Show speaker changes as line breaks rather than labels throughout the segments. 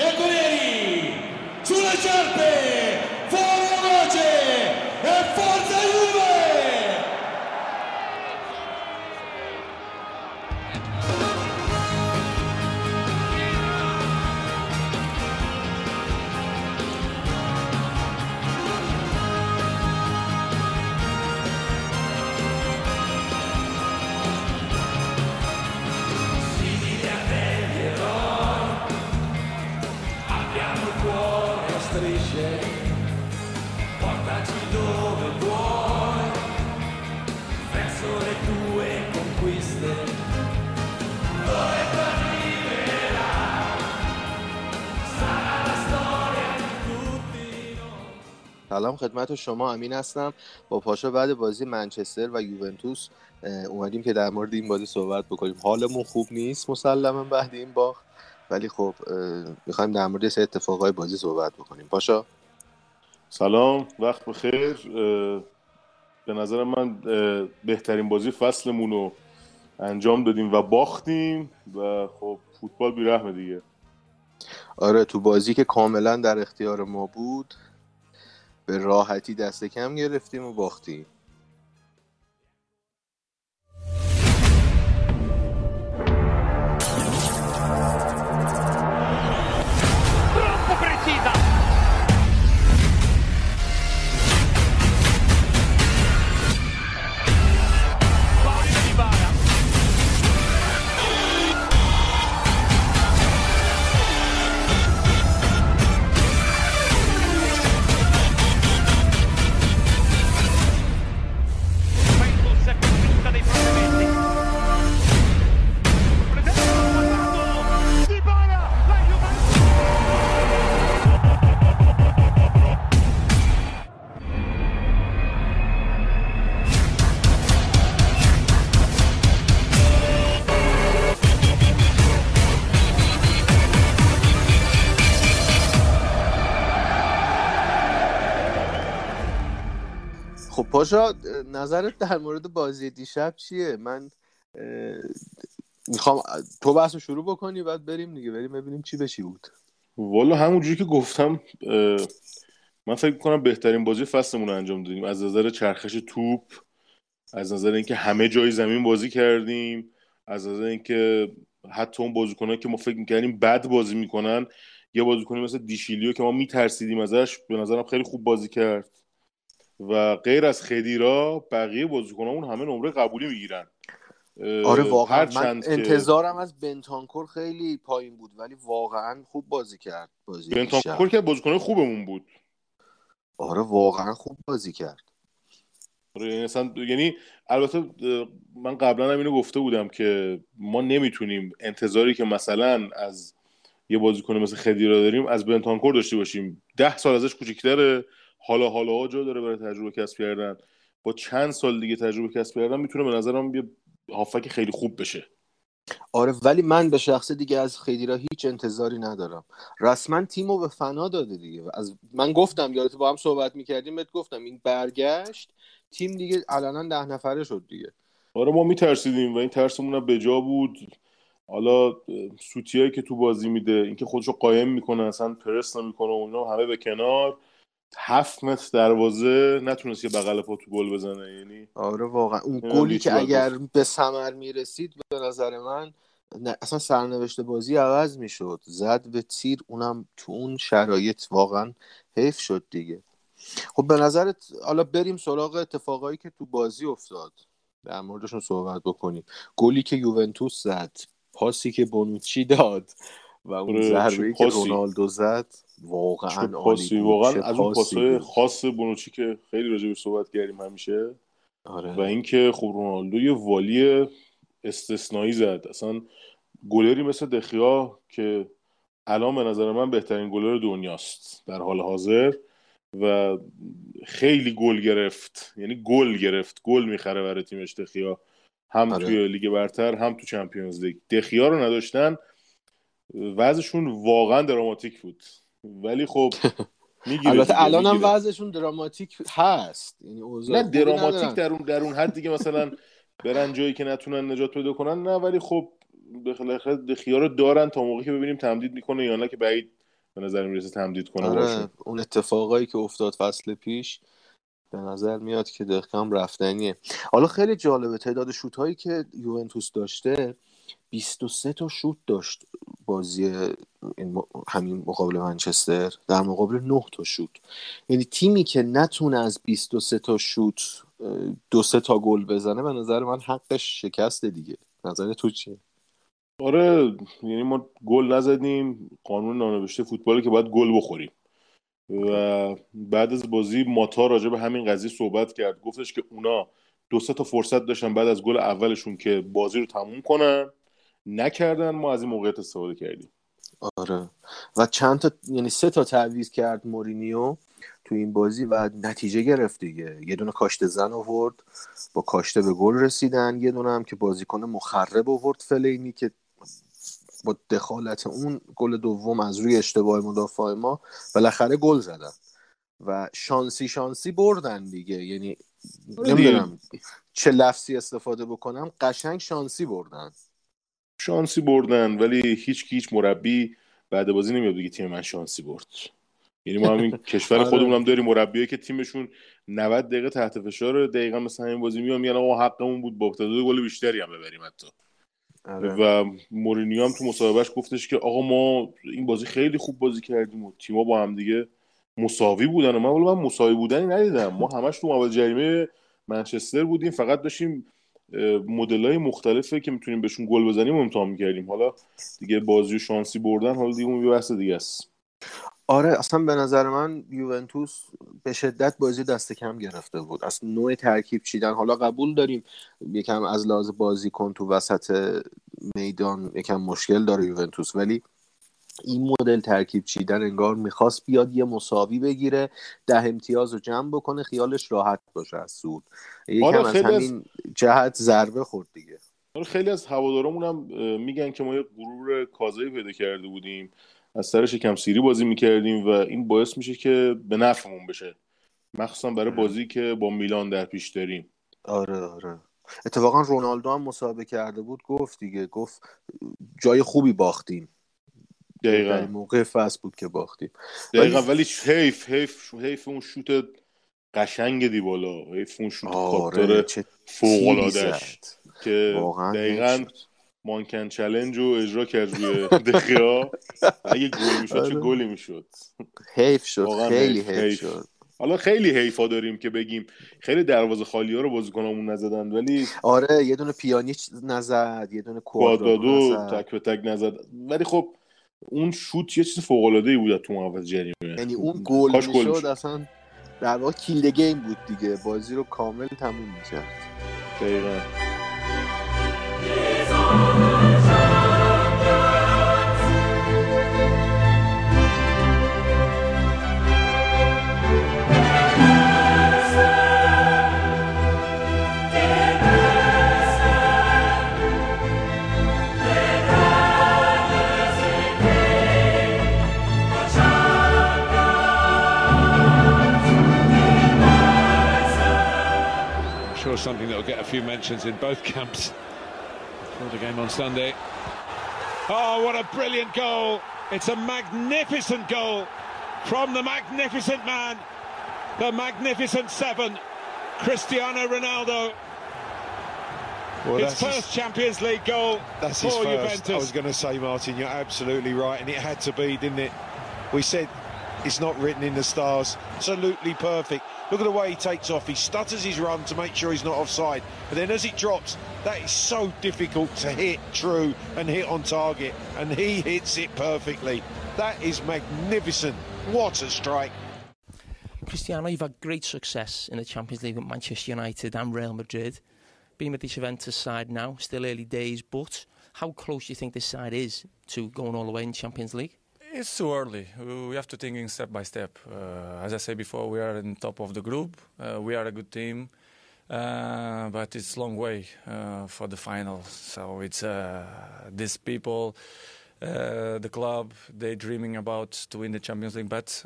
bianconeri sulle sciarpe
خدمت شما امین هستم. با پاشا بعد بازی منچستر و یوونتوس اومدیم که در مورد این بازی صحبت بکنیم. حالمون خوب نیست مسلما بعد این باخت. ولی خب می‌خوایم در مورد سه اتفاقای بازی صحبت بکنیم. پاشا؟
سلام وقت بخیر. به نظر من بهترین بازی فصلمون رو انجام دادیم و باختیم و خب فوتبال بیرحمه دیگه.
آره تو بازی که کاملا در اختیار ما بود به راحتی دست کم گرفتیم و باختیم. خب پاشا نظرت در مورد بازی دیشب چیه؟ من می‌خوام تو بحث رو شروع بکنی بعد بریم دیگه بریم ببینیم چی به چی بود.
والا همونجوری که گفتم من فکر می‌کنم بهترین بازی فصلمون رو انجام دادیم. از نظر چرخش توپ از نظر اینکه همه جای زمین بازی کردیم از نظر اینکه حتی اون بازیکنایی که ما فکر می‌کردیم بد بازی می‌کنن یه بازیکنی مثل دیشیلیو که ما میترسیدیم ازش به نظرم خیلی خوب بازی کرد. و غیر از خدیرا بقیه بازیکنامون همه نمره قبولی می‌گیرن.
آره واقعا. من
هرچند که
انتظارم از بنتانکور خیلی پایین بود ولی واقعا خوب بازی کرد. بازی
بنتانکور. که بازیکن خوبمون بود.
آره واقعا خوب بازی کرد.
آره یعنی اصلا یعنی البته من قبلا هم اینو گفته بودم که ما نمی‌تونیم انتظاری که مثلا از یه بازیکن مثل خدیرا داریم از بنتانکور داشته باشیم. ده سال ازش کوچیک‌تره. حالا حالا ها جا داره برای تجربه کسب کردن. با چند سال دیگه تجربه کسب کردن می‌تونه به نظرم یه هافک خیلی خوب بشه.
آره ولی من به شخص دیگه از خیدیرا هیچ انتظاری ندارم. رسما تیمو به فنا داده دیگه. از من گفتم یادت با هم صحبت می‌کردیم بهت گفتم این برگشت تیم دیگه علنا ده نفره شد دیگه.
آره ما میترسیدیم و این ترسمون به جا بود. حالا سوتیایی که تو بازی میده اینکه خودشو قایم می‌کنه اصلا پرس نمی‌کنه و اینا همه به کنار. هفت متر دروازه نتونست یه بغل پا تو گل بزنه یعنی
آره واقعا. اون
نمی‌دونم
گلی که اگر به ثمر می‌رسید به نظر من نه اصلا سرنوشت بازی عوض می‌شد. زد به تیر اونم تو اون شرایط واقعا حیف شد دیگه. خب به نظرت حالا بریم سراغ اتفاقایی که تو بازی افتاد. در موردشون صحبت بکنیم. گلی که یوونتوس زد پاسی که بونوچی داد. و اون
آره،
ضربه که. رونالدو زد واقعا عالی
واقعا از اون پاسای. خاص بونوچی که خیلی راجع به صحبت کردیم همیشه.
آره.
و اینکه خب رونالدو یه والی استثنایی زد. اصلا گلری مثل دخیا که الان به نظر من بهترین گلر دنیاست در حال حاضر و خیلی گل گرفت. یعنی گل گرفت. گل می‌خره برای تیمش دخیا. هم
آره.
توی لیگ برتر هم تو چمپیونز لیگ. دخیا رو نداشتن. وضعشون واقعا دراماتیک بود ولی خب می‌گیره
البته الان هم. وضعشون دراماتیک هست یعنی
نه دراماتیک. در اون در اون حد دیگه مثلا برن جایی که نتونن نجات پیدا کنن نه ولی خب رو دارن تا موقعی که ببینیم تمدید می‌کنه یا نه که بعید به نظر می‌رسه تمدید کنه
آره
باشون
اون اتفاقایی که افتاد فصل پیش به نظر میاد که دقیقا رفتنیه حالا خیلی جالبه تعداد شوت هایی که یوونتوس داشته 23 تا شوت داشت بازی همین مقابل منچستر در مقابل 9 تا شوت. یعنی تیمی که نتونه از 23 تا شوت دو سه تا گل بزنه به نظر من حقش شکسته دیگه. نظر تو چیه؟
آره یعنی ما گل نزدیم قانون نانوشته فوتباله که باید گل بخوریم. و بعد از بازی ماتا راجع به همین قضیه صحبت کرد. گفتش که اونا دو سه تا فرصت داشتن بعد از گل اولشون که بازی رو تموم کنن. نکردن ما از این موقعیت استفاده کردیم.
آره. و چند تا یعنی سه تا تعویض کرد مورینیو تو این بازی و نتیجه گرفت دیگه. یه دونه کاشته زن آورد با کاشته به گل رسیدن. یه دونه هم که بازیکن مخرب آورد فلینی که با دخالت اون گل دوم از روی اشتباه مدافع ما بالاخره گل زدن. و شانسی شانسی بردن دیگه. یعنی نمی‌دونم چه لفظی استفاده بکنم. قشنگ شانسی بردن.
شانسی بردن ولی هیچ هیچ مربی بعد بازی نمیاد بگه تیم من شانسی برد یعنی ما همین کشور
آره.
خودمون هم داریم مربیایی که تیمشون 90 دقیقه تحت فشار دقیقا مثلا همین بازی میان میگن آقا حقمون بود با تعداد گل بیشتری هم ببریم حتی
آره.
و مورینیو هم تو مصاحبهش گفتش که آقا ما این بازی خیلی خوب بازی کردیم و تیما با هم دیگه مساوی بودن و من ولی من مساوی بودنی ندیدم ما همش تو مقابل جریمه منچستر بودیم فقط داشتیم مدل های مختلفه که می‌تونیم بهشون گل بزنیم و امتحان می‌کردیم. حالا دیگه بازی شانسی بردن حالا دیگه اون بحث دیگه است.
آره اصلا به نظر من یوونتوس به شدت بازی دست کم گرفته بود. از نوع ترکیب چیدن. حالا قبول داریم یکم از لحاظ بازیکن تو وسط میدان یکم مشکل داره یوونتوس ولی این مدل ترکیب چیدن انگار می‌خواست بیاد یه مساوی بگیره ده امتیاز رو جمع بکنه خیالش راحت باشه از سود. یکم
آره،
از
خیلی از-
همین جهت ضربه خورد دیگه.
حالا خیلی از هوادارامون هم میگن که ما یه غرور کاذبی پیدا کرده بودیم. از سر شکم سیری بازی می‌کردیم و این باعث میشه که به نفعمون بشه. مخصوصا برای بازی که با میلان در پیش داریم.
آره آره. اتفاقا رونالدو هم مسابقه کرده بود گفت دیگه گفت جای خوبی باختیم.
دقیقا.
موقع فصل بود که باختیم.
دقیقا
ولی-
حیف حیف حیف اون شوت قشنگ دیبالا حیف اون شوت
آره
فوق که
واقعا
دقیقا. مانکن چلنج رو اجرا کرد روی دخیا اگه گل می‌شد چه
آره.
گلی می‌شد؟
حیف شد خیلی
حیف،.
شد.
حالا خیلی حیفا داریم که بگیم خیلی دروازه خالی ها رو بازیکنامون نزدن ولی
آره یه دونه پیانیچ نزد یه دونه نزد.
تک به تک نزد. ولی خب اون شوت یه چیز فوق العاده ای بود تو محوطه جریمه.
یعنی اون گل می‌شد. اصلا در واقع کیل گیم بود دیگه. بازی رو کامل تموم می‌کرد.
دقیقا.
Something that will get a few mentions in both camps for the game on Sunday. Oh, what a brilliant goal! It's a magnificent goal from the magnificent man, the magnificent seven, Cristiano Ronaldo.
Well,
His
that's his-
first Champions League goal
That's
for
his first.
Juventus.
I was going to say, Martin, you're absolutely right, and it had to be, didn't it? We said it's not written in the stars. Absolutely perfect. Look at the way he takes off. He stutters his run to make sure he's not offside, but then as it drops, that is so difficult to hit true and hit on target, and he hits it perfectly. That is magnificent. What a strike!
Cristiano, you've had great success in the Champions League with Manchester United and Real Madrid. Being with the Juventus side now, still early days, but how close do you think this side is to going all the way in Champions League?
It's too early. We have to think in step by step. Uh, as I said before, we are in top of the group. Uh, we are a good team, uh, but it's long way uh, for the final. So it's uh, these people, uh, the club, they dreaming about to win the Champions League. But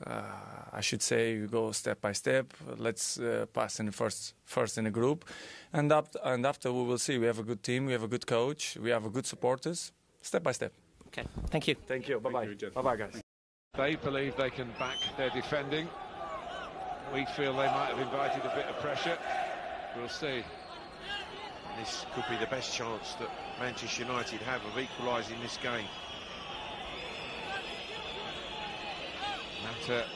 I should say we go step by step. Let's pass in the first first in the group, and up, and after we will see. We have a good team. We have a good coach. We have a good supporters. Step by step.
Okay, thank you.
Thank you. Bye bye. Bye bye, guys.
They believe they can back their defending. We feel they might have invited a bit of pressure. We'll see.
This could be the best chance that Manchester United have of equalising this game.
Mata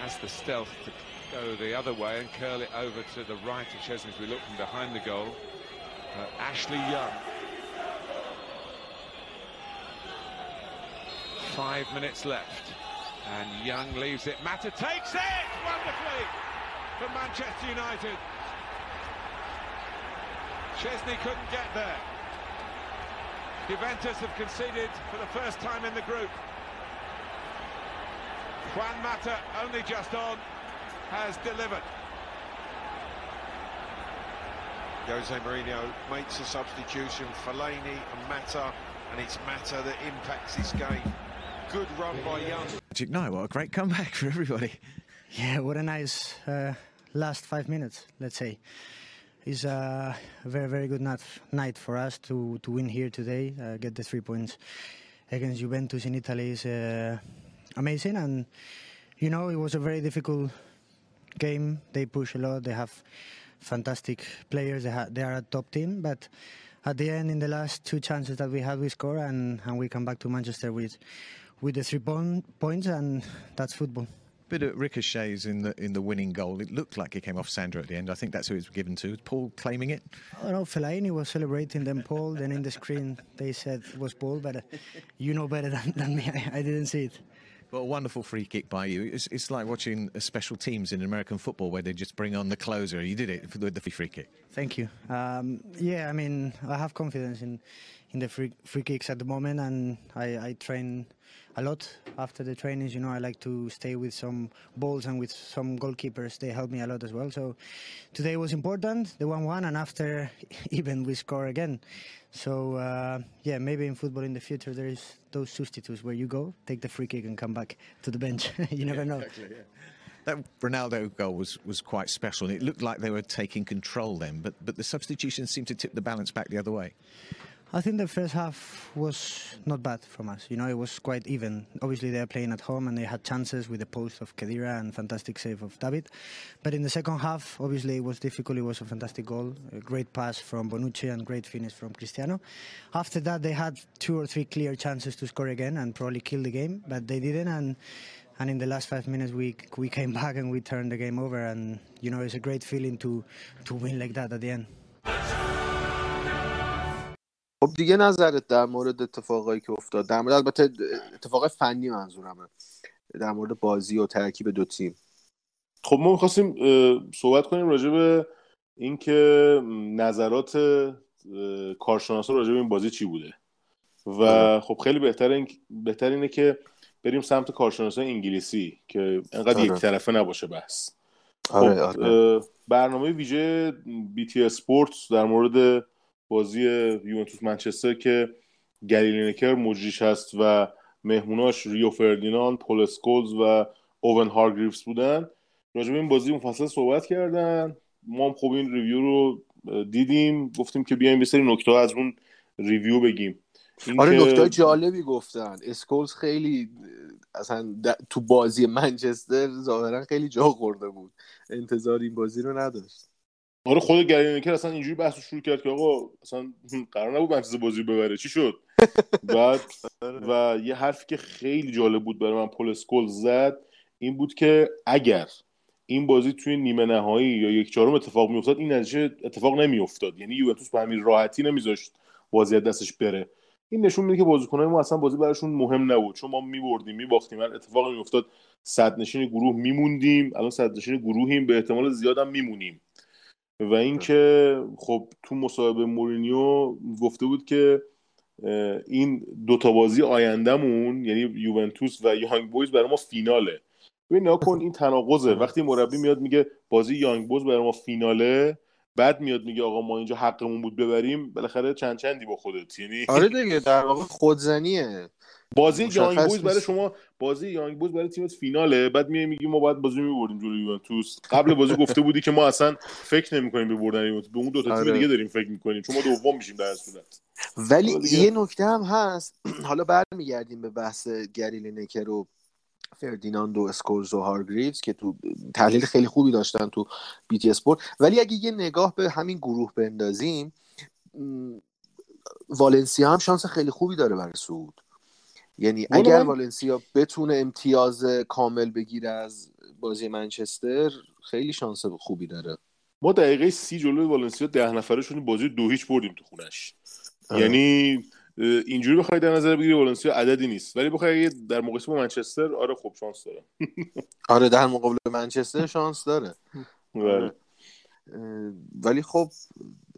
has the stealth to go the other way and curl it over to the right of Chesney as we look from behind the goal. Uh, Ashley Young. Five minutes left. And Young leaves it. Mata takes it wonderfully for Manchester United. Chesney couldn't get there. Juventus have conceded for the first time in the group. Juan Mata, only just on, has delivered.
Jose Mourinho makes a substitution, Fellaini and Mata, and it's Mata that impacts this game. Good run by Young.
Magic night, what a great comeback for everybody.
Yeah, what a nice uh, last five minutes, let's say. It's a very, very good night, night for us to, to win here today, uh, get the three points against Juventus in Italy is uh, amazing. And, you know, it was a very difficult game. They push a lot, they have fantastic players, they, ha- they are a top team. But at the end, in the last two chances that we had, we score and, and we come back to Manchester with, with the three point, points, and that's football.
Bit of ricochets in the in the winning goal. It looked like it came off Sandra at the end. I think that's who it was given to. Was Paul claiming it?
I don't know, Fellaini was celebrating, then Paul, then in the screen they said it was Paul, but uh, you know better than, than me. I, I didn't see it.
Well, a wonderful free kick by you. It's, it's like watching uh, special teams in American football where they just bring on the closer. You did it with the free kick.
Thank you. Um, yeah, I mean, I have confidence in, in the free, free kicks at the moment, and I, I train a lot after the trainings. You know, I like to stay with some balls and with some goalkeepers. They help me a lot as well. So today was important, the 1 1, and after even we score again. So uh, yeah, maybe in football in the future there is those substitutes where you go, take the free kick, and come back to the bench. you never know.
That Ronaldo goal was, was quite special. and It looked like they were taking control then, but but the substitutions seemed to tip the balance back the other way.
I think the first half was not bad from us. You know, it was quite even. Obviously, they are playing at home and they had chances with the post of Kedira and fantastic save of David. But in the second half, obviously, it was difficult. It was a fantastic goal, a great pass from Bonucci and great finish from Cristiano. After that, they had two or three clear chances to score again and probably kill the game, but they didn't. And and in the last five minutes, we we came back and we turned the game over. And you know, it's a great feeling to to win like that at the end.
خب دیگه نظرت در مورد اتفاقایی که افتاد در مورد البته اتفاق فنی منظورمه در مورد بازی و ترکیب دو تیم
خب ما می‌خواستیم صحبت کنیم راجع به اینکه نظرات کارشناسا راجع به این بازی چی بوده و خب خیلی بهتر این بهتر اینه که بریم سمت کارشناسای انگلیسی که انقدر
آره.
یک طرفه نباشه بحث
آره،
خب،
آره.
برنامه ویژه BT Sport در مورد بازی یوونتوس منچستر که گری لینکر مجریش هست و مهموناش ریو فردیناند پول اسکولز و اوون هارگریفز بودن. راجع به این بازی مفصل صحبت کردن. ما هم خب این review رو دیدیم. گفتیم که بیایم یه سری نکته از اون review بگیم.
آره
که-
نکته جالبی گفتن. اسکولز خیلی اصلا د- تو بازی منچستر ظاهرا خیلی جا خورده بود. انتظار این بازی رو نداشت.
آره خود گری لینکر اصلا اینجوری بحث رو شروع کرد که آقا اصلا قرار نبود منچستر بازی ببره. چی شد؟ بعد و یه حرفی که خیلی جالب بود برای من پول اسکولز زد این بود که اگر این بازی توی نیمه نهایی یا یک چهارم اتفاق میافتاد این نتیجه اتفاق نمیافتاد. یعنی یوونتوس به همین راحتی نمیذاشت بازی از دستش بره. این نشون میده که بازیکنان ما اصلا بازی براشون مهم نبود. چون ما میبردیم میباختیم هر اتفاقی میافتاد صد نشین گروه میموندیم الان صد نشین گروهیم به احتمال زیادم میمونیم. و اینکه خب تو مصاحبه مورینیو گفته بود که این دوتا بازی آیندهمون یعنی یوونتوس و یانگ بویز برای ما فیناله. ببین نگاه کن این تناقضه. وقتی مربی میاد میگه بازی یانگ بویز برای ما فیناله بعد میاد میگه آقا ما اینجا حقمون بود ببریم بالاخره چند چندی با خودت؟ یعنی
آره دیگه در واقع خودزنیه.
بازی یانگ بویز. برای شما بازی یانگ بویز برای تیمت فیناله. بعد میای میگی ما باید بازی میبردیم جلوی یوونتوس. قبل بازی گفته بودی که ما اصلا فکر نمی‌کنیم به بردن یوونتوس. به اون دو تا تیم
آره.
دیگه داریم فکر می‌کنیم. چون ما دوم میشیم در صورت
ولی
دیگه-
یه نکته هم هست. حالا برمیگردیم به بحث گری لینکر و فردیناند و اسکولز و هارگریفز که تو تحلیل خیلی خوبی داشتن تو BT Sport. ولی اگه یه نگاه به همین گروه بندازیم والنسیا هم شانس خیلی خوبی داره برای صعود یعنی اگر
من-
والنسیا بتونه امتیاز کامل بگیره از بازی منچستر خیلی شانس خوبی داره.
ما دقیقه سی جلوی والنسیا ده نفره شدیم بازی دو هیچ بردیم تو خونش.
آره.
یعنی اینجوری بخوای در نظر بگیری والنسیا عددی نیست. ولی بخوای در مقایسه با منچستر آره خوب شانس داره.
آره در مقابل منچستر شانس داره.
بله.
ولی خب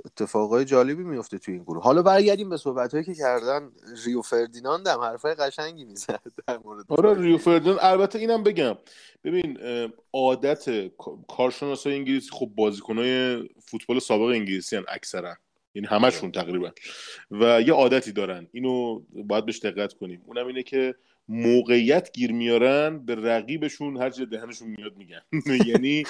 اتفاقای جالبی میفته توی این گروه. حالا برگردیم به صحبت که کردن ریو فردیناند هم حرفای قشنگی می‌زد در مورد
آره ریو فردیناند. البته اینم بگم. ببین عادت کا- کارشناسای انگلیسی خب بازیکنای فوتبال سابق انگلیسی هن اکثرا. یعنی همشون تقریبا. و یه عادتی دارن. اینو باید بهش دقت کنیم. اونم اینه که موقعیت گیر میارن به رقیبشون هر چیز دهنشون میاد میگن. یعنی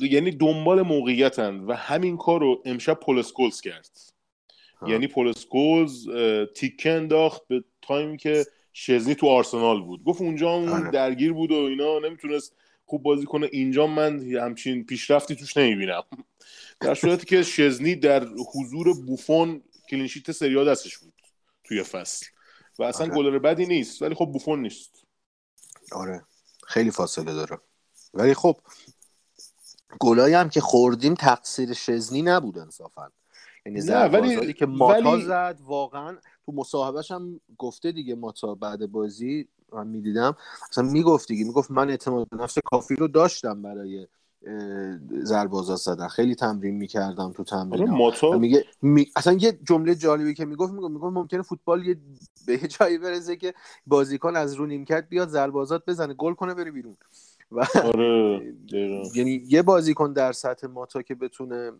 یعنی دنبال موقعیتن و همین کار رو امشب پولسکولز کرد.
ها.
یعنی پولسکولز اه، تیکه انداخت به تایمی که شزنی تو آرسنال بود. گفت اونجا هم
آره.
درگیر بود و اینا نمی‌تونست خوب بازی کنه. اینجا من همچین پیشرفتی توش نمی‌بینم. در صورتی که شزنی در حضور بوفون کلینشیت سریا دستش بود توی فصل. و اصلا
آره.
گلر بدی نیست ولی خب بوفون نیست.
آره. خیلی فاصله داره. ولی خب گلایی هم که خوردیم تقصیر شزنی نبود انصافا. یعنی
ولی-
که ماتا
ولی-
زد واقعا تو مصاحبهش هم گفته دیگه ماتا بعد بازی من می‌دیدم. اصلا می‌گفت دیگه می‌گفت من اعتماد به نفس کافی رو داشتم برای آزاد زدن. خیلی تمرین می‌کردم تو تمرین
آره ماتا
میگه می... اصلا یه جمله جالبی که می‌گفت می‌گفت می‌گفت ممکنه فوتبال یه به جایی برسه که بازیکن از رو نیمکت بیاد ضربه آزاد بزنه گل کنه بره بیرون. و
آره.
یعنی یه بازیکن در سطح ماتا که بتونه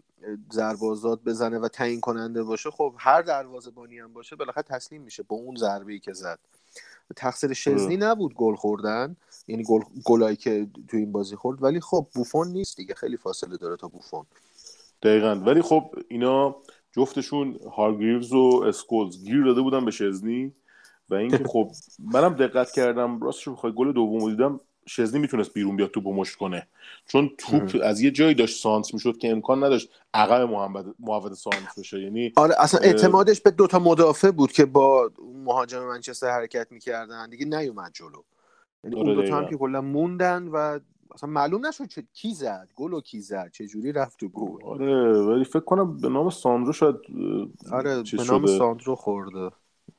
ضربه آزاد بزنه و تعیین کننده باشه خب هر دروازه‌بانی هم باشه بالاخره تسلیم میشه با اون ضربه ای که زد. تقصیر شزنی نبود گل خوردن یعنی گل گلایی که تو این بازی خورد ولی خب بوفون نیست دیگه خیلی فاصله داره تا بوفون.
دقیقا. ولی خب اینا جفتشون هارگریوز و اسکولز گیر داده بودن به شزنی و اینکه خب منم دقت کردم راستش بخوای گل دومو دیدم شزنی می‌تونست بیرون بیاد توپو مشت کنه. چون توپ از یه جایی داشت سانس می‌شد که امکان نداشت عقب محمد محمد سانس بشه. یعنی
آره اصلا اعتمادش به دوتا مدافع بود که با مهاجم منچستر حرکت می‌کردن. دیگه نیومد جلو. یعنی
آره
اون دوتا هم. که کلا موندن و اصلا معلوم نشد چه کی زد گل و کی زد چه جوری رفت تو گل
آره ولی فکر کنم به نام ساندرو شاید
آره به نام. ساندرو خورده.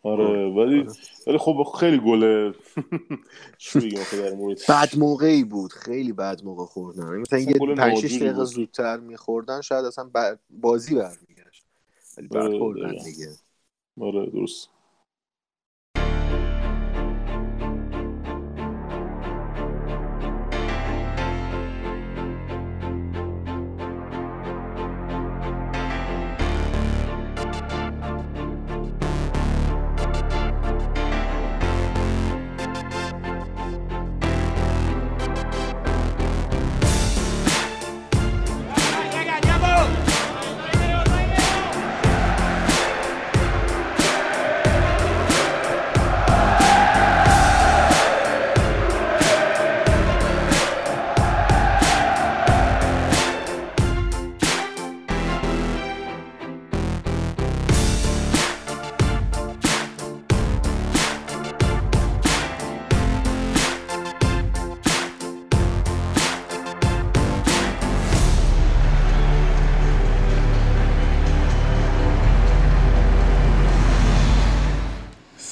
آره ولی
آره.
ولی خب خیلی چی آخه در مورد
بد موقعی بود خیلی بد موقع خوردن مثلا یه
گل
5 6
ناجوری
دقیقه. زودتر میخوردن شاید اصلا بازی برمیگشت ولی بعد
آره،
خوردن. دیگه
آره درست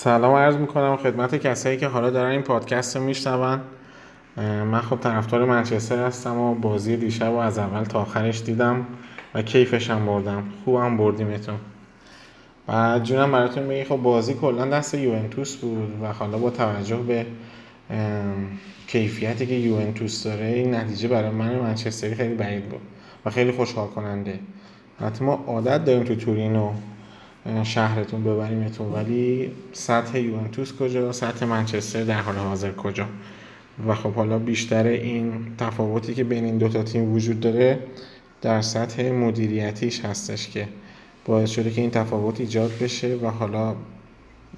سلام عرض می‌کنم خدمت کسایی که حالا دارن این پادکست رو میشنون. من خب طرفدار منچستر هستم و بازی دیشب رو از اول تا آخرش دیدم و کیفش هم بردم. خوبم بردیمتون. و جونم براتون بگی خب بازی کلا دست یوونتوس بود و حالا با توجه به کیفیتی که یوونتوس داره این نتیجه برای من منچستری خیلی بعید بود و خیلی خوشحال کننده حتی ما عادت داریم تو تورینو شهرتون ببریمتون ولی سطح یوونتوس کجا؟ سطح منچستر در حال حاضر کجا؟ و خب حالا بیشتر این تفاوتی که بین این دوتا تیم وجود داره در سطح مدیریتیش هستش که باعث شده که این تفاوت ایجاد بشه و حالا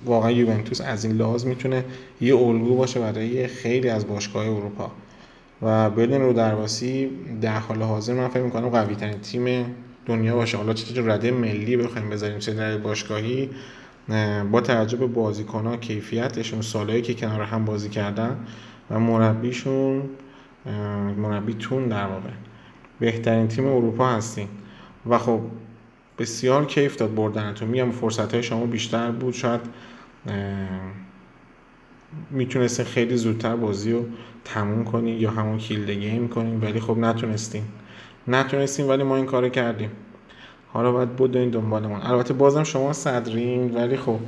واقعا یوونتوس از این لحاظ می‌تونه یه الگو باشه برای خیلی از باشگاه اروپا. و برلین رو در حال حاضر من فکر می‌کنم قوی ترین تیم دنیا باشه. حالا چه رده ملی بخوایم بذاریم چه در باشگاهی با توجه به بازیکن‌ها کیفیتشون سالهایی که کنار هم بازی کردن و مربیشون مربیتون در واقع. بهترین تیم اروپا هستین. و خب بسیار کیف داد بردنتون. میگم فرصت های شما بیشتر بود. شاید می‌تونستین خیلی زودتر بازی رو تموم کنین یا همون کیلد گیم کنین ولی خب نتونستین. نتونستین ولی ما این کارو کردیم. حالا باید بدوین دنبالمون. البته بازم شما صدرین ولی خب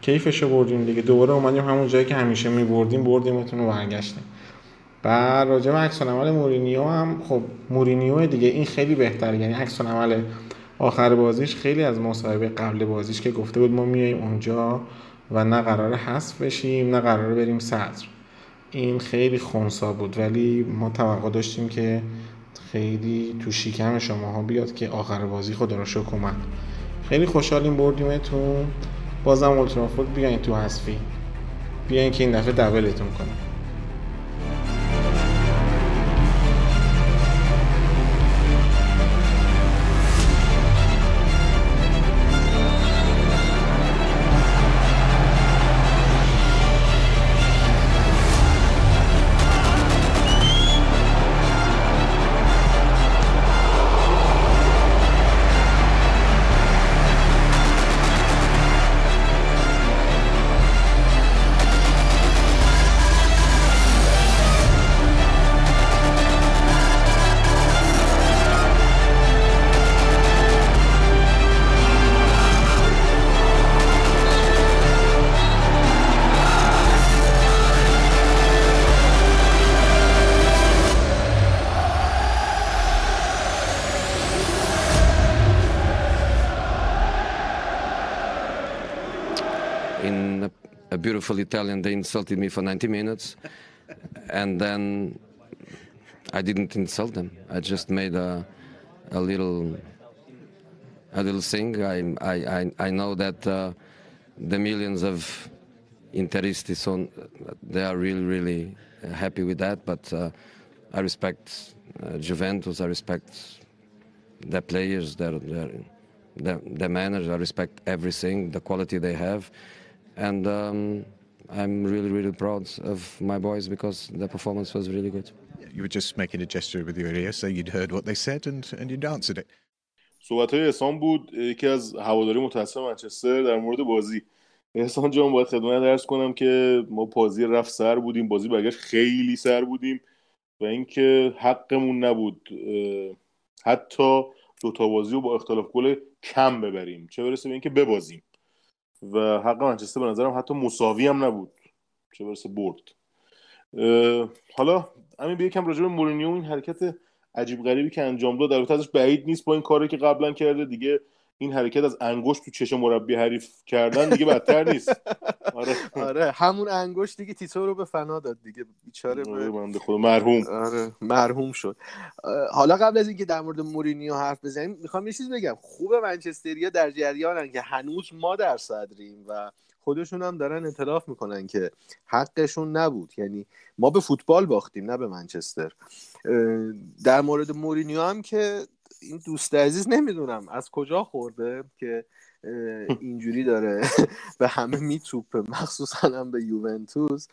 کیفشو بردیم دیگه. دوباره اومدیم همون جایی که همیشه میبردیم بردیمتون و برگشتیم. بعد راجع به عکس عمل مورینیو هم خب مورینیو دیگه این خیلی بهتره. یعنی عکس عمل آخر بازیش خیلی از مصاحبه قبل بازیش که گفته بود ما میایم اونجا و نه قرار حذف بشیم نه قرار بریم صدر. این خیلی خونسا بود ولی ما توقع داشتیم که خیلی تو شیکم شماها بیاد که آخر بازی خدا رو شکر اومد. خیلی خوشحالیم بردیمتون. بازم اولترافورد بیاین تو حذفی. بیاین که این دفعه دبلتون کنیم.
Italian, they insulted me for 90 minutes. and then I didn't insult them. I just made a, a little a little thing. I, I, I know that uh, the millions of Interisti, on, they are really, really happy with that. But uh, I respect uh, Juventus. I respect their players, their, their, their, their. I respect everything, the quality they have. And um, I'm really, really proud of my boys because the performance was really good.
You were just making a gesture with your ear, so you'd heard what they said and, and you'd answered it.
صحبت های احسان بود یکی از هواداری متاسف منچستر در مورد بازی احسان جان باید خدمت درس کنم که ما بازی رفت سر بودیم بازی برگشت خیلی سر بودیم و اینکه حقمون نبود حتی دوتا بازی رو با اختلاف گل کم ببریم چه برسه به اینکه ببازیم و حق منچستر به نظرم حتی مساوی هم نبود. چه برسه برد. حالا همین به یکم راجع به مورینیو این حرکت عجیب غریبی که انجام داد. در ازش بعید نیست با این کاری که قبلا کرده. دیگه این حرکت از انگشت تو چشم مربی حریف کردن دیگه بدتر نیست.
آره. آره همون انگشت دیگه تیتو رو به فنا داد دیگه بیچاره
آره بنده خدا مرحوم.
آره مرحوم شد. حالا قبل از اینکه در مورد مورینیو حرف بزنیم می‌خوام یه چیز بگم. خوب منچستریا در جریانن که هنوز ما در صدریم و خودشون هم دارن اعتراف می‌کنن که حقشون نبود. یعنی ما به فوتبال باختیم نه به منچستر. در مورد مورینیو هم که این دوست عزیز نمی‌دونم از کجا خورده که اینجوری داره به همه میتوپه مخصوصا هم به یوونتوس.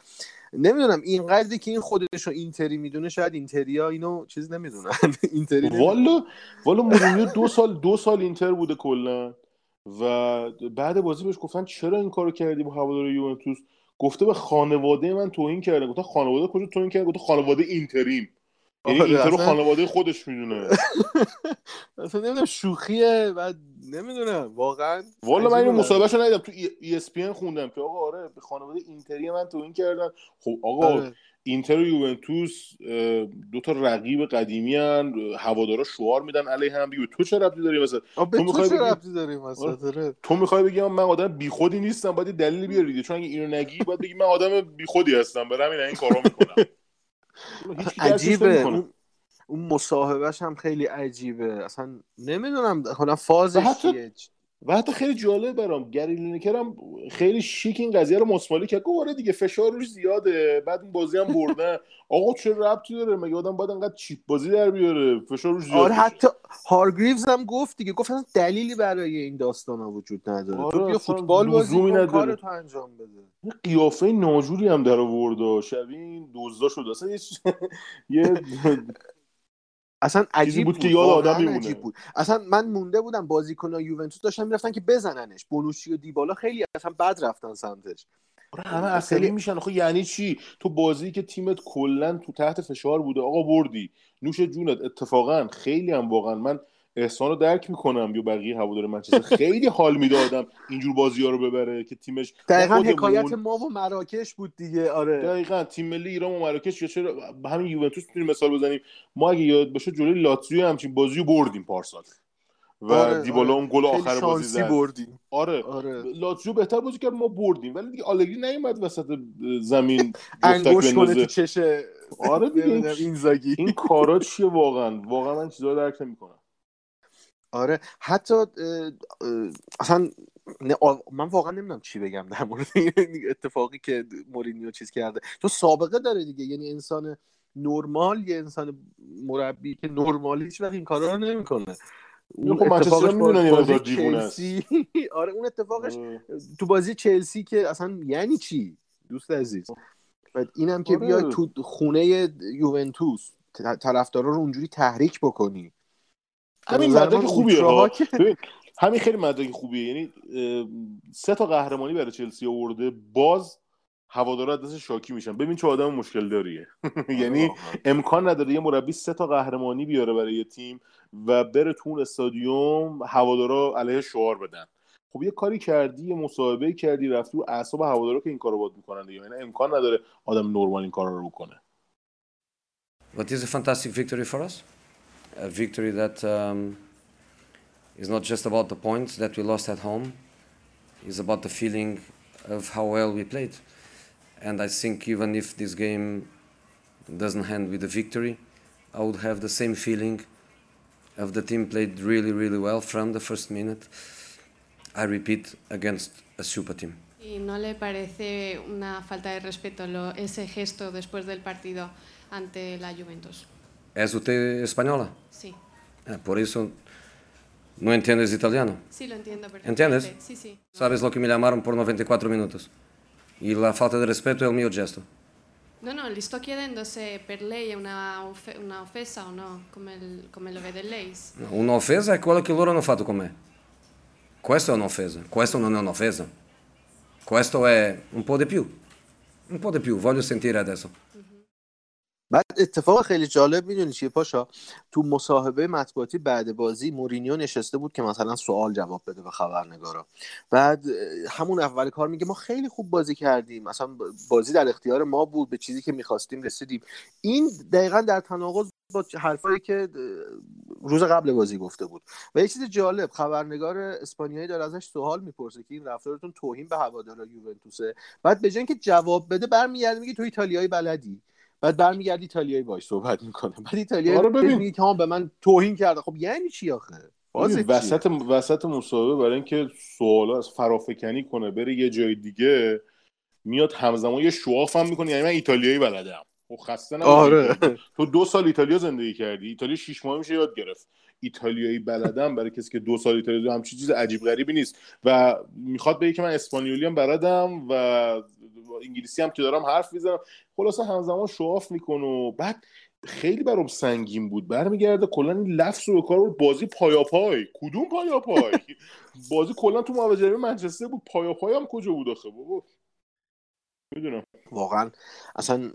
نمی‌دونم این قدری که این خودش اینتری می‌دونه شاید اینتریا اینو چیز نمی‌دونن. اینتری
والا والا مورینیو دو سال دو سال اینتر بوده کلا. و بعد بازی بهش گفتن چرا این کارو کردی با هوادار یوونتوس؟ گفته به خانواده من توهین کرده گفتن خانواده کجا توهین کرده گفته خانواده اینتریم. یعنی اینتر رو خانواده خودش می‌دونه.
اصلا نمی‌دونم شوخیه و نمی‌دونم. واقعا
والا من اینو
برام.
مصاحبهش رو ندیدم. تو ESPN خوندم که آقا آره به خانواده اینتری من توهین کردن. خب آقا
آره.
اینتر و یوونتوس دو تا رقیب قدیمی هن. هوادارا شعار میدن علیه هم. به تو چه ربطی داری مثلا؟ تو
تو
می‌خوای
چه
بگی-
ربطی داریم اصلا آره.
تو می‌خوای بگی من آدم بیخودی نیستم. باید یه دلیلی بیاری. چون اگه اینو نگی باید بگی من آدم بیخودی هستم. برم این این کارا می‌کنم.
عجیبه. اون, اون مصاحبهش هم خیلی عجیبه. اصلا نمی‌دونم. حالا فازش
حتی-
چیه؟
و حتی خیلی جالب برام گری لینکر هم خیلی شیک این قضیه رو مسمالی کرد. گفت آره دیگه فشار روش زیاده. بعد این بازی هم بردن. آقا چه ربطی داره؟ مگه آدم باید انقدر چیپ بازی در بیاره؟ فشار روش زیاد
آره. حتی هارگریوز هم گفت دیگه. گفت اصلا دلیلی برای این داستان ها وجود نداره.
آره،
تو بیا فوتبال بازی کن
نداره.
کارتو انجام بده.
یه قیافه ناجوری هم در آورد. شبیه این دزدا شد اصلا یه
اصلا عجیب
بود
بود,
که یاد آدم میمونه.
بود. اصلا من مونده بودم بازیکنان یوونتوس داشتن می‌رفتن که بزننش. بونوچی و دیبالا خیلی اصلا بد رفتن سمتش.
همه عصبی میشن. خب یعنی چی؟ تو بازی که تیمت کلا تو تحت فشار بوده. آقا بردی. نوش جونت. اتفاقا خیلی هم واقعا من احسان رو درک می‌کنم یا بقیه هوادار منچستر. خیلی حال می‌دادم اینجور بازی ها رو ببره که تیمش
دقیقا حکایت ما و مراکش بود دیگه آره.
دقیقا تیم ملی ایران و مراکش یا چرا همین یوونتوس می‌تونیم مثال بزنیم. ما اگه یاد باشه جلوی لاتزیو همچین بازی رو بردیم پارسال. و
آره،
دیبالا
آره.
اون گل آخر بازی زد.
بردیم.
آره.
آره.
لاتزیو بهتر بازی کرد ما بردیم. ولی دیگه آلگری نیومد وسط زمین
انگوش کنه تو
آره دیگه. این, این کارا چیه واقعا؟ واقعا من چیزا رو درک نمی‌کنم.
آره. حتی اصلا من واقعا نمی‌دونم چی بگم در مورد این اتفاقی که مورینیو چیز کرده. تو سابقه داره دیگه. یعنی انسان نرمال یه انسان مربی که نرمال هیچ وقت این کارا رو نمی‌کنه. اون
خب
اتفاقش بازی. چلسی آره اون اتفاقش
آره.
تو بازی چلسی که اصلا یعنی چی؟ دوست عزیز. بعد اینم که
آره.
بیای تو خونه یوونتوس طرفدارا رو اونجوری تحریک بکنی.
همین
نظر
مدرک خوبیه ها همین خیلی مدرک خوبیه. یعنی سه تا قهرمانی برای چلسی آورده. باز هوادارا از دست شاکی میشن. ببین چه آدم مشکل داریه. یعنی
واقعا.
امکان نداره یه مربی سه تا قهرمانی بیاره برای یه تیم و بره تو اون استادیوم هوادارا علیه شعار بدن. خب یه کاری کردی یه مصاحبه کردی رفتی رو اعصاب هوادارا که این کارو باید می‌کنن دیگه. یعنی امکان نداره آدم نرمال این کارا رو بکنه.
But it's a fantastic victory for us. A victory that um, is not just about the points that we lost at home, it's about the feeling of how well we played. And I think even if this game doesn't end with a victory, I would have the same feeling of the team played really, really well from the first minute. I repeat, against a super team.
¿Y no le parece una falta de respeto lo- ese gesto después del partido ante la Juventus?
És usted española?
Sí,
Ah, por eso no entiendes italiano.
sí lo entiendo perfectamente.
¿Entiendes?
Sí, sí.
Sabes lo que me llamaron por 94 minutos. Y la falta de respeto è il mio gesto.
No, no, gli sto chiedendo se per lei è una, offe- una offesa o no, come, come lo vede lei.
Un'offesa è quella che loro hanno fatto con me. Questo è un'offesa, questo non è un'offesa. Questo è un po' di più. Un po' di più, voglio sentire adesso.
بعد اتفاق خیلی جالب می‌دونی چیه پاشا؟ تو مصاحبه مطبوعاتی بعد بازی مورینیو نشسته بود که مثلا سوال جواب بده به خبرنگارا. بعد همون اول کار میگه ما خیلی خوب بازی کردیم. مثلا بازی در اختیار ما بود به چیزی که می‌خواستیم رسیدیم. این دقیقا در تناقض با حرفایی که روز قبل بازی گفته بود. و یه چیز جالب خبرنگار اسپانیایی داره ازش سوال می‌پرسه که این رفتارتون توهین به هوادارا یوونتوسه؟ بعد به اینکه جواب بده برمیگرده میگه تو ایتالیایی بلدی. بعد برمیگردی ایتالیایی باش صحبت می‌کنه. بعد ایتالیایی
آره ببین.
که ها به من توهین کرده. خب یعنی چی آخه؟
وسط وسط مصاحبه برای اینکه سوالا از فرافکنی کنه بره یه جای دیگه میاد همزمان یه شواف هم می‌کنه. یعنی من ایتالیایی بلدم. خب خسته
آره.
تو دو سال ایتالیا زندگی کردی. ایتالیا شیش ماه میشه یاد گرفت. ایتالیایی بلدم برای کسی که دو سال ایتالیا زندگی- همچین چیز عجیب غریبی نیست. و می‌خواد بگه که من اسپانیولی هم بلدم و انگلیسی هم که دارم حرف می‌زنم. خلاصه همزمان شواف می‌کنه و بعد خیلی برام سنگین بود. برمیگرده کلا این لفظ رو به کار برد بازی پایاپای. کدوم پایاپای؟ بازی کلا تو مواجهه منچستر بود. پایاپای هم کجا بود آخه؟ بابا. می‌دونم.
واقعا اصلا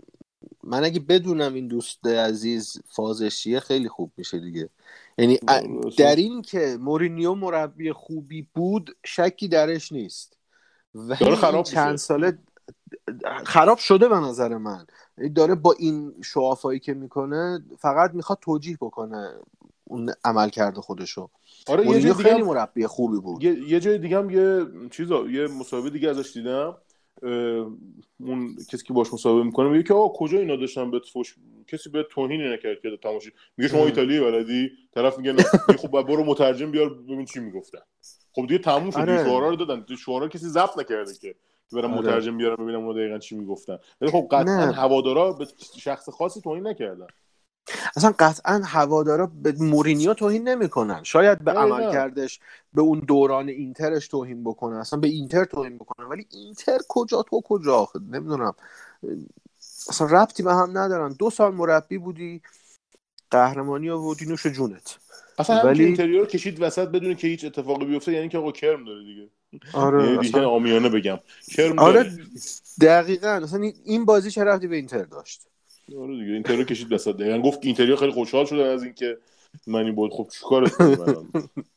من اگه بدونم این دوست عزیز فازش چیه خیلی خوب میشه دیگه. یعنی در این که مورینیو مربی خوبی بود شکی درش نیست.
داره خراب.
چند ساله خراب شده به نظر من. داره با این شعافایی که می‌کنه فقط می‌خواد توجیه بکنه اون عمل کرده خودشو.
آره یه جای دیگه
خیلی مربی خوبی بود.
یه, یه جای دیگه هم یه چیزا یه مصاحبه دیگه ازش دیدم. اون کسی که باش مصاحبه می‌کنه میگه که آقا کجا اینا داشتن بهت فوش کسی به توهینی نکرد که تماشی میگه شما. ایتالیایی بلدی؟ طرف میگه خب برو مترجم بیار ببین چی می‌گفتن. خب دیگه تموم شد
آره.
شعارا رو دادن. شعارا کسی ضبط نکرده که برم
آره.
مترجم بیارم ببینم اونا دقیقا چی می‌گفتن. ولی خب قطعا. هوادارا به شخص خاصی توهین نکردن.
اصلا قطعا هوادارا به مورینیو توهین نمی‌کنن. شاید به. عمل کردش به اون دوران اینترش توهین بکنن. اصلا به اینتر توهین بکنن. ولی اینتر کجا تو کجا؟ نمی‌دونم. اصلا ربطی به هم ندارن. دو سال مربی بودی قهرمانی آوردی نوش جونت.
اصلا
ولی-
اینتریور کشید وسط بدون که هیچ اتفاقی بیفته یعنی که آقا کرم داره دیگه.
آره
یعنی دیگه
اصلا-
عامیانه بگم. کرم
آره
داره.
دقیقا. اصلا این- بازی چه رفتی به اینتر داشت؟
آره دیگه اینتر رو کشید وسط. دقیقا گفت اینتریور خیلی خوشحال شده از اینکه من این بود خب الان؟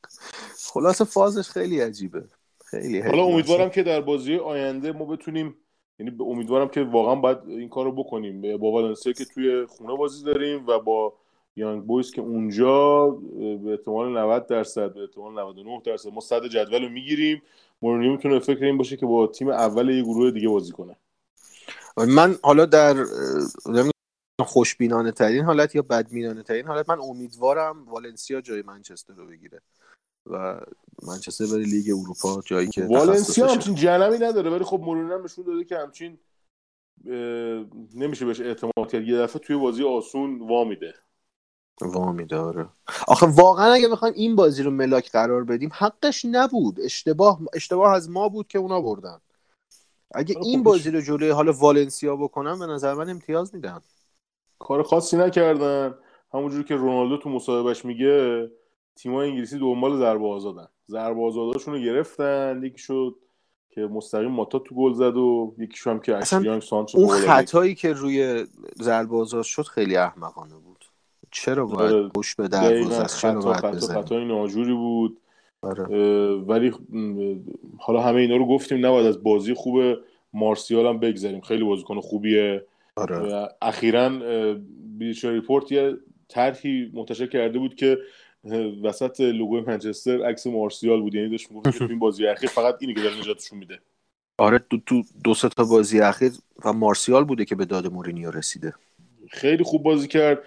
خلاصه فازش خیلی عجیبه. خیلی
حالا امیدوارم که در بازی آینده ما بتونیم یعنی امیدوارم که واقعا باید این کار رو بکنیم با والنسیا که توی خونه بازی داریم و با یانگ بویز که اونجا به احتمال 90 درصد به احتمال 99 درصد ما صد جدول رو می‌گیریم. مورینیو می‌تونه فکر این باشه که با تیم اول یه گروه دیگه بازی کنه.
من حالا در خوشبینانه ترین حالت یا بدبینانه ترین حالت من امیدوارم والنسیا جای منچستر رو بگیره. و منچستر بره لیگ اروپا جایی که
والنسیا. همچین جنمی نداره ولی خب مورینیو هم نشون داده که همچین نمیشه بهش اعتماد کرد. یه دفعه توی بازی آسون وا میده.
وامی داره آخه واقعا اگه بخوایم این بازی رو ملاک قرار بدیم حقش نبود. اشتباه اشتباه از ما بود که اونا بردن. اگه
آره،
این
خب
بازی رو جلوی حال والنسیا بکنن به نظر من امتیاز میدن.
کار خاصی نکردن. همونجوری که رونالدو تو مصاحبهش میگه تیمای انگلیسی دنبال ضربه آزادن ضربه آزاداشون رو گرفتن یکی شد که مستقیم ماتا تو گل زد و یکیشو هم که
اصلا
اشلیانگ سانچو
اون. خطایی که روی ضربه آزاد شد خیلی احمقانه بود. چرا
آره،
باید پشت به دروازه چرا
خطا
باید
خطا
بزنی
خطای ناجوری بود.
آره.
ولی حالا همه اینا رو گفتیم نباید از بازی خوب مارسیال هم بگذریم. خیلی بازیکن خوبیه.
آره.
اخیرا Bleacher Report یه طرحی منتشر کرده بود که وسط لوگوی منچستر عکس مارسیال بود. یعنی داشت می‌گفت که این بازی اخیر فقط اینی که داره نجاتشون میده.
آره تو, تو دو سه تا بازی اخیر و مارسیال بوده که به داد مورینیو رسیده.
خیلی خوب بازی کرد.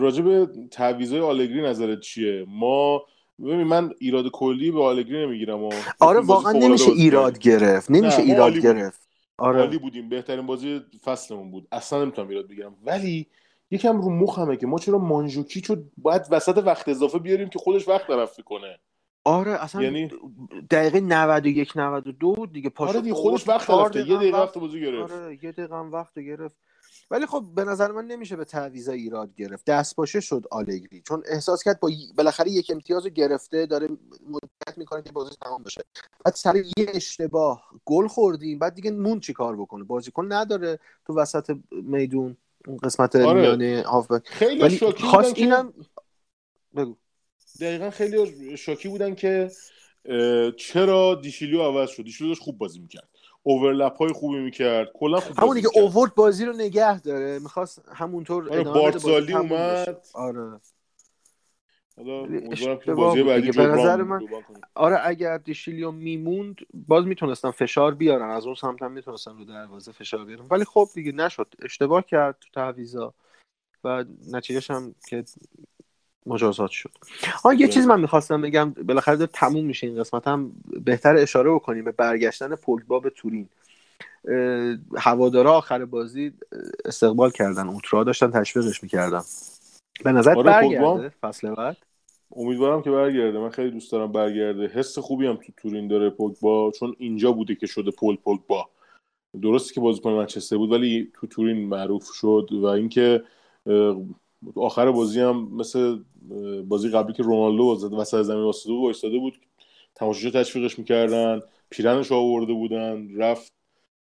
راجع به تعویضای آلگری نظرت چیه؟ ما ببین من ایراد کلی به آلگری نمی‌گیرم و
آره واقعا نمیشه ایراد گرفت نمیشه ایراد. گرفت. آره.
عالی بودیم. بهترین بازی فصلمون بود. اصلا نمی‌تونم ایراد بگیرم. ولی یکم رو مخمه که ما چرا مانجوکیچ رو باید وسط وقت اضافه بیاریم که خودش وقت طرف کنه.
آره اصلا
یعنی
دقیقه 91 92 بود دیگه پاشو
آره دیگه خودش وقت
چهار
رفته یه دقیقه وقت بازی گرفت.
آره یه دقیقه هم وقت گرفت. ولی خب به نظر من نمیشه به تعویضا ایراد گرفت. دست باشه شد آلگری. چون احساس کرد با بالاخره یک امتیاز گرفته داره مدت می‌کنه که بازی تمام بشه. بعد سر یه اشتباه گل خوردیم. بعد دیگه مون چی کار بکنه؟ بازیکن نداره تو وسط میدون. اون قسمت
آره.
میانه هافبک.
خیلی
ولی
بودن که
اینم بگو.
دقیقا خیلی شاکی بودن که چرا دیشیلیو عوض شد؟ دیشیلیو داشت خوب بازی می‌کرد. اوورلپ های خوبی می‌کرد. کلا خوب
همون دیگه اوورد بازی رو نگه داره. می‌خواست همونطور
آره
بازی
بارتزالی. اومد.
آره.
حالا که بازی بعدی.
به نظر من. آره اگر دیشیلیو میموند باز می‌تونستن فشار بیارن. از اون سمت هم می‌تونستن رو دروازه فشار بیارن. ولی خب دیگه نشد. اشتباه کرد تو تعویضا و نتیجهش هم که مجازات شد. آه یه
آره.
چیز من می‌خواستم بگم. بالاخره داره تموم میشه این قسمت. هم بهتر اشاره بکنیم به برگشتن پوگبا به تورین. هوادارا آخر بازی استقبال کردن. اوترا داشتن تشویقش می‌کردن. به نظر
آره،
برگرده. فصل بعد؟
امیدوارم که برگرده. من خیلی دوست دارم برگرده. حس خوبی هم تو تورین داره پوگبا چون اینجا بوده که شده پول پوگبا. درسته که بازیکن منچستر بود ولی تو تورین معروف شد و اینکه آخر بازی هم مثل بازی قبلی که رونالدو وسط وسط زمین واسطه بود وایساده بود تماشاچی تشویقش می‌کردن پیرنش آورده بودن رفت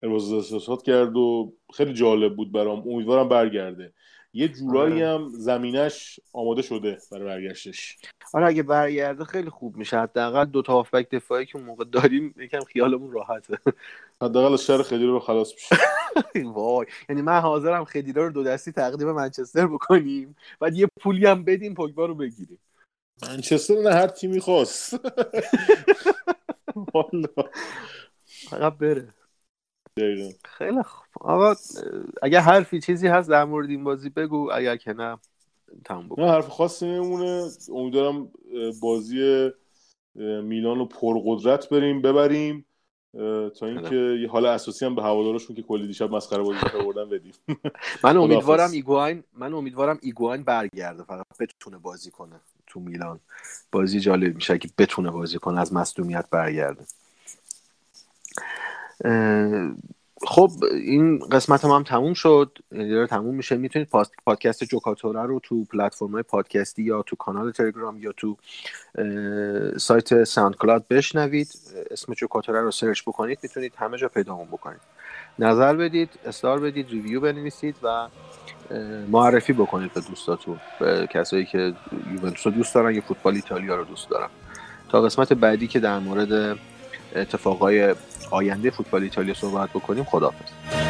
احساسات کرد و خیلی جالب بود برام. امیدوارم برگرده. یه جورایی
آره.
هم زمینش آماده شده برای برگشتش.
آره اگه برگرده خیلی خوب میشه. حداقل دو تا هافبک دفاعی که موقع داریم یکم خیالمون راحته.
حداقل شر خیلی رو خلاص میشه.
وای. یعنی من حاضرم خدیرا رو دو دستی تقدیم منچستر بکنیم. بعد یه پولی هم بدیم پوگبا رو بگیریم.
منچستر نه هر تیمی خواست. والا.
فقط بره.
دقیقاً.
خیلی خوب. آقا اگه حرفی چیزی هست در مورد این بازی بگو اگر که نه تموم بکن.
نه حرف خاصی نمونه امیدوارم بازی میلان رو پرقدرت بریم ببریم تا اینکه یه حال اساسی هم به هوادارشون که کلی دیشب مسخره بازی آوردن بدیم.
من امیدوارم ایگواین من امیدوارم ایگواین برگرده فقط بتونه بازی کنه تو میلان. بازی جالب میشه که بتونه بازی کنه از مصدومیت برگرده. خب این قسمت هم, هم تموم شد. داره تموم میشه. می‌تونید پادکست جوکاتوره رو تو پلتفرم های پادکستی یا تو کانال تلگرام یا تو سایت SoundCloud بشنوید. اسم جوکاتوره رو سرچ بکنید. می‌تونید همه جا پیدامون بکنید. نظر بدید star بدید review بنویسید و معرفی بکنید به دوستاتون به کسایی که یوونتوس رو دوست دارن یا فوتبال ایتالیا رو دوست دارن. تا قسمت بعدی که در مورد اتفاقای آینده فوتبال ایتالیا صحبت بکنیم خداحافظ.